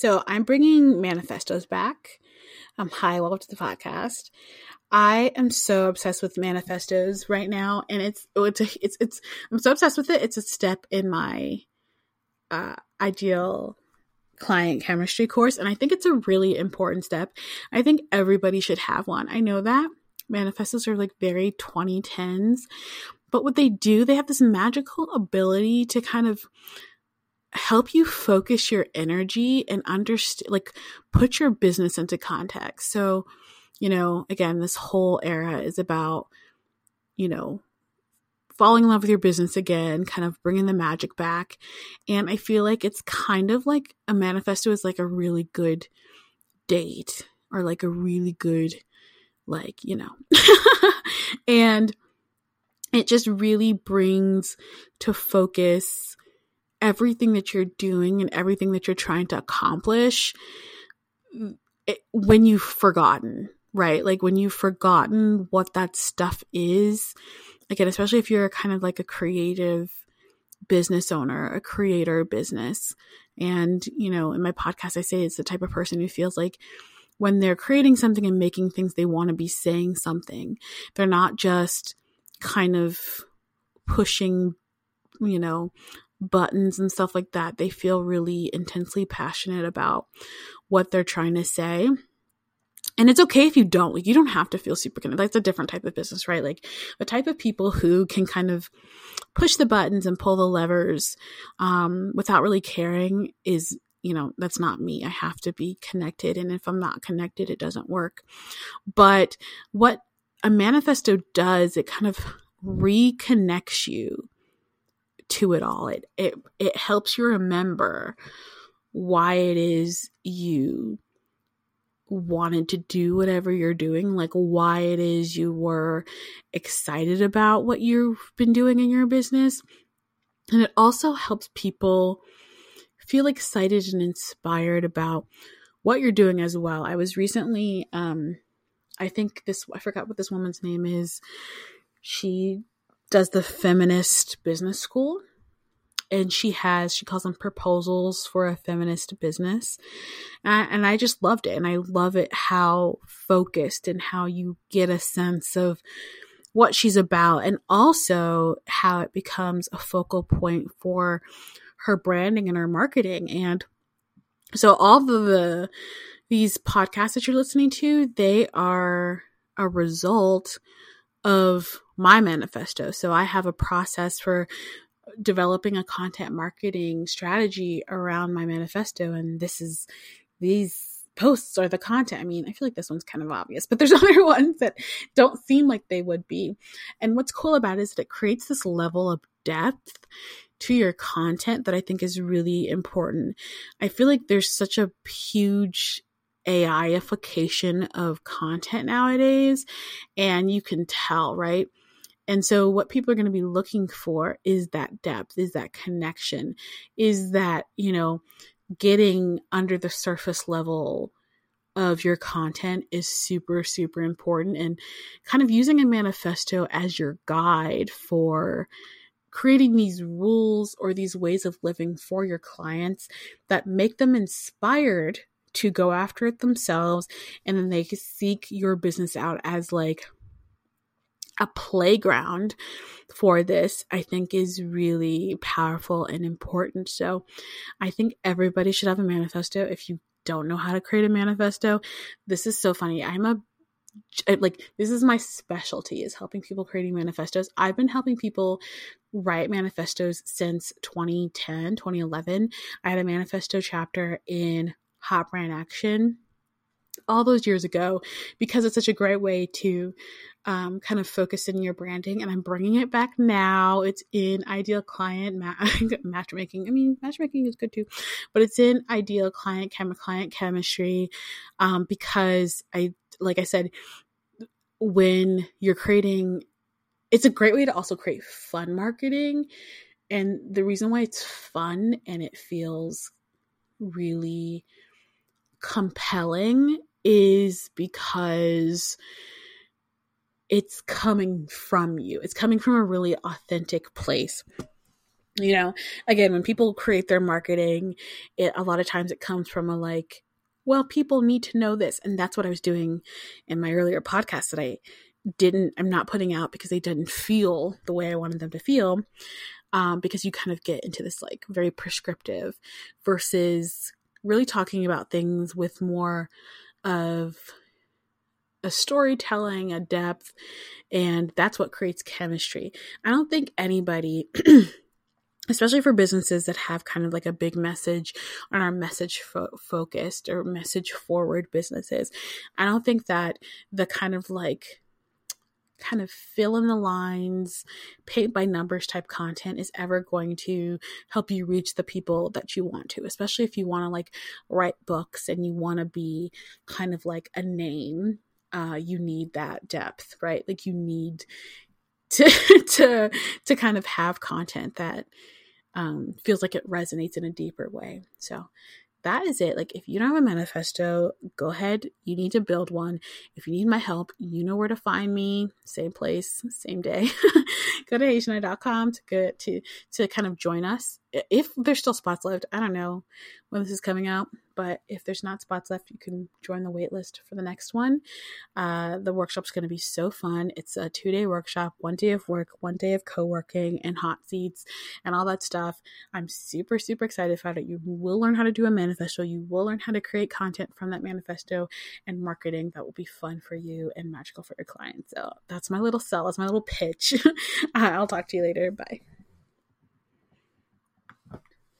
So I'm bringing manifestos back. Um, hi, welcome to the podcast. I am so obsessed with manifestos right now, and it's oh, it's it's it's I'm so obsessed with it. It's a step in my uh, ideal client chemistry course, and I think it's a really important step. I think everybody should have one. I know that manifestos are like very 2010s, but what they do, they have this magical ability to kind of help you focus your energy and understand, like, put your business into context. So, you know, again, this whole era is about, you know, falling in love with your business again, kind of bringing the magic back. And I feel like it's kind of like a manifesto is like a really good date or like a really good, like, you know, and it just really brings to focus everything that you're doing and everything that you're trying to accomplish it, when you've forgotten right? Like when you've forgotten what that stuff is, again, especially if you're kind of like a creative business owner, a creator business. And, you know, in my podcast, I say it's the type of person who feels like when they're creating something and making things, they want to be saying something. They're not just kind of pushing, you know, buttons and stuff like that. They feel really intensely passionate about what they're trying to say. And it's okay if you don't like you don't have to feel super connected that's a different type of business right? Like the type of people who can kind of push the buttons and pull the levers um, without really caring is you know that's not me. I have to be connected and if i'm not connected it doesn't work. But what a manifesto does it kind of reconnects you to it all it it it helps you remember why it is you wanted to do whatever you're doing, like why it is you were excited about what you've been doing in your business. And it also helps people feel excited and inspired about what you're doing as well. I was recently, um, I think this, I forgot what this woman's name is. She does the feminist business school and she has she calls them proposals for a feminist business. And, and i just loved it and i love it how focused and how you get a sense of what she's about and also how it becomes a focal point for her branding and her marketing. And so all of the these podcasts that you're listening to they are a result of my manifesto so i have a process for developing a content marketing strategy around my manifesto and this is these posts are the content. I mean, I feel like this one's kind of obvious, but there's other ones that don't seem like they would be. And what's cool about it is that it creates this level of depth to your content that I think is really important. I feel like there's such a huge AIification of content nowadays, and you can tell, right? And so, what people are going to be looking for is that depth, is that connection, is that, you know, getting under the surface level of your content is super, super important. And kind of using a manifesto as your guide for creating these rules or these ways of living for your clients that make them inspired to go after it themselves and then they seek your business out as like a playground for this, I think is really powerful and important. So I think everybody should have a manifesto. If you don't know how to create a manifesto, this is so funny. I'm a like this is my specialty is helping people creating manifestos. I've been helping people write manifestos since 2010, 2011. I had a manifesto chapter in Hot Brand Action all those years ago because it's such a great way to um, kind of focus in your branding. And I'm bringing it back now. It's in Ideal Client ma- Matchmaking. I mean, matchmaking is good too, but it's in Ideal Client Chem- Client Chemistry um, because I, like I said, when you're creating, it's a great way to also create fun marketing. And the reason why it's fun and it feels really compelling is because it's coming from you. It's coming from a really authentic place. you know again when people create their marketing it a lot of times it comes from a like well people need to know this and that's what i was doing in my earlier podcast that i didn't i'm not putting out because they didn't feel the way i wanted them to feel um, because you kind of get into this like very prescriptive versus really talking about things with more of a storytelling, a depth, and that's what creates chemistry. I don't think anybody especially for businesses that have kind of like a big message on our message fo- focused or message forward businesses. I don't think that the kind of like kind of fill in the lines, paint by numbers type content is ever going to help you reach the people that you want to, especially if you want to like write books and you want to be kind of like a name. Uh, you need that depth, right? Like you need to to to kind of have content that um, feels like it resonates in a deeper way. So that is it. Like, if you don't have a manifesto, go ahead. You need to build one. If you need my help, you know where to find me. Same place, same day. go to heyshenee.com to get to to kind of join us. If there's still spots left, I don't know when this is coming out, but if there's not spots left, you can join the waitlist for the next one. Uh, the workshop's going to be so fun. It's a two day workshop, one day of work, one day of co working, and hot seats and all that stuff. I'm super, super excited about it. You will learn how to do a manifesto, you will learn how to create content from that manifesto and marketing that will be fun for you and magical for your clients. So that's my little sell, that's my little pitch. I'll talk to you later. Bye.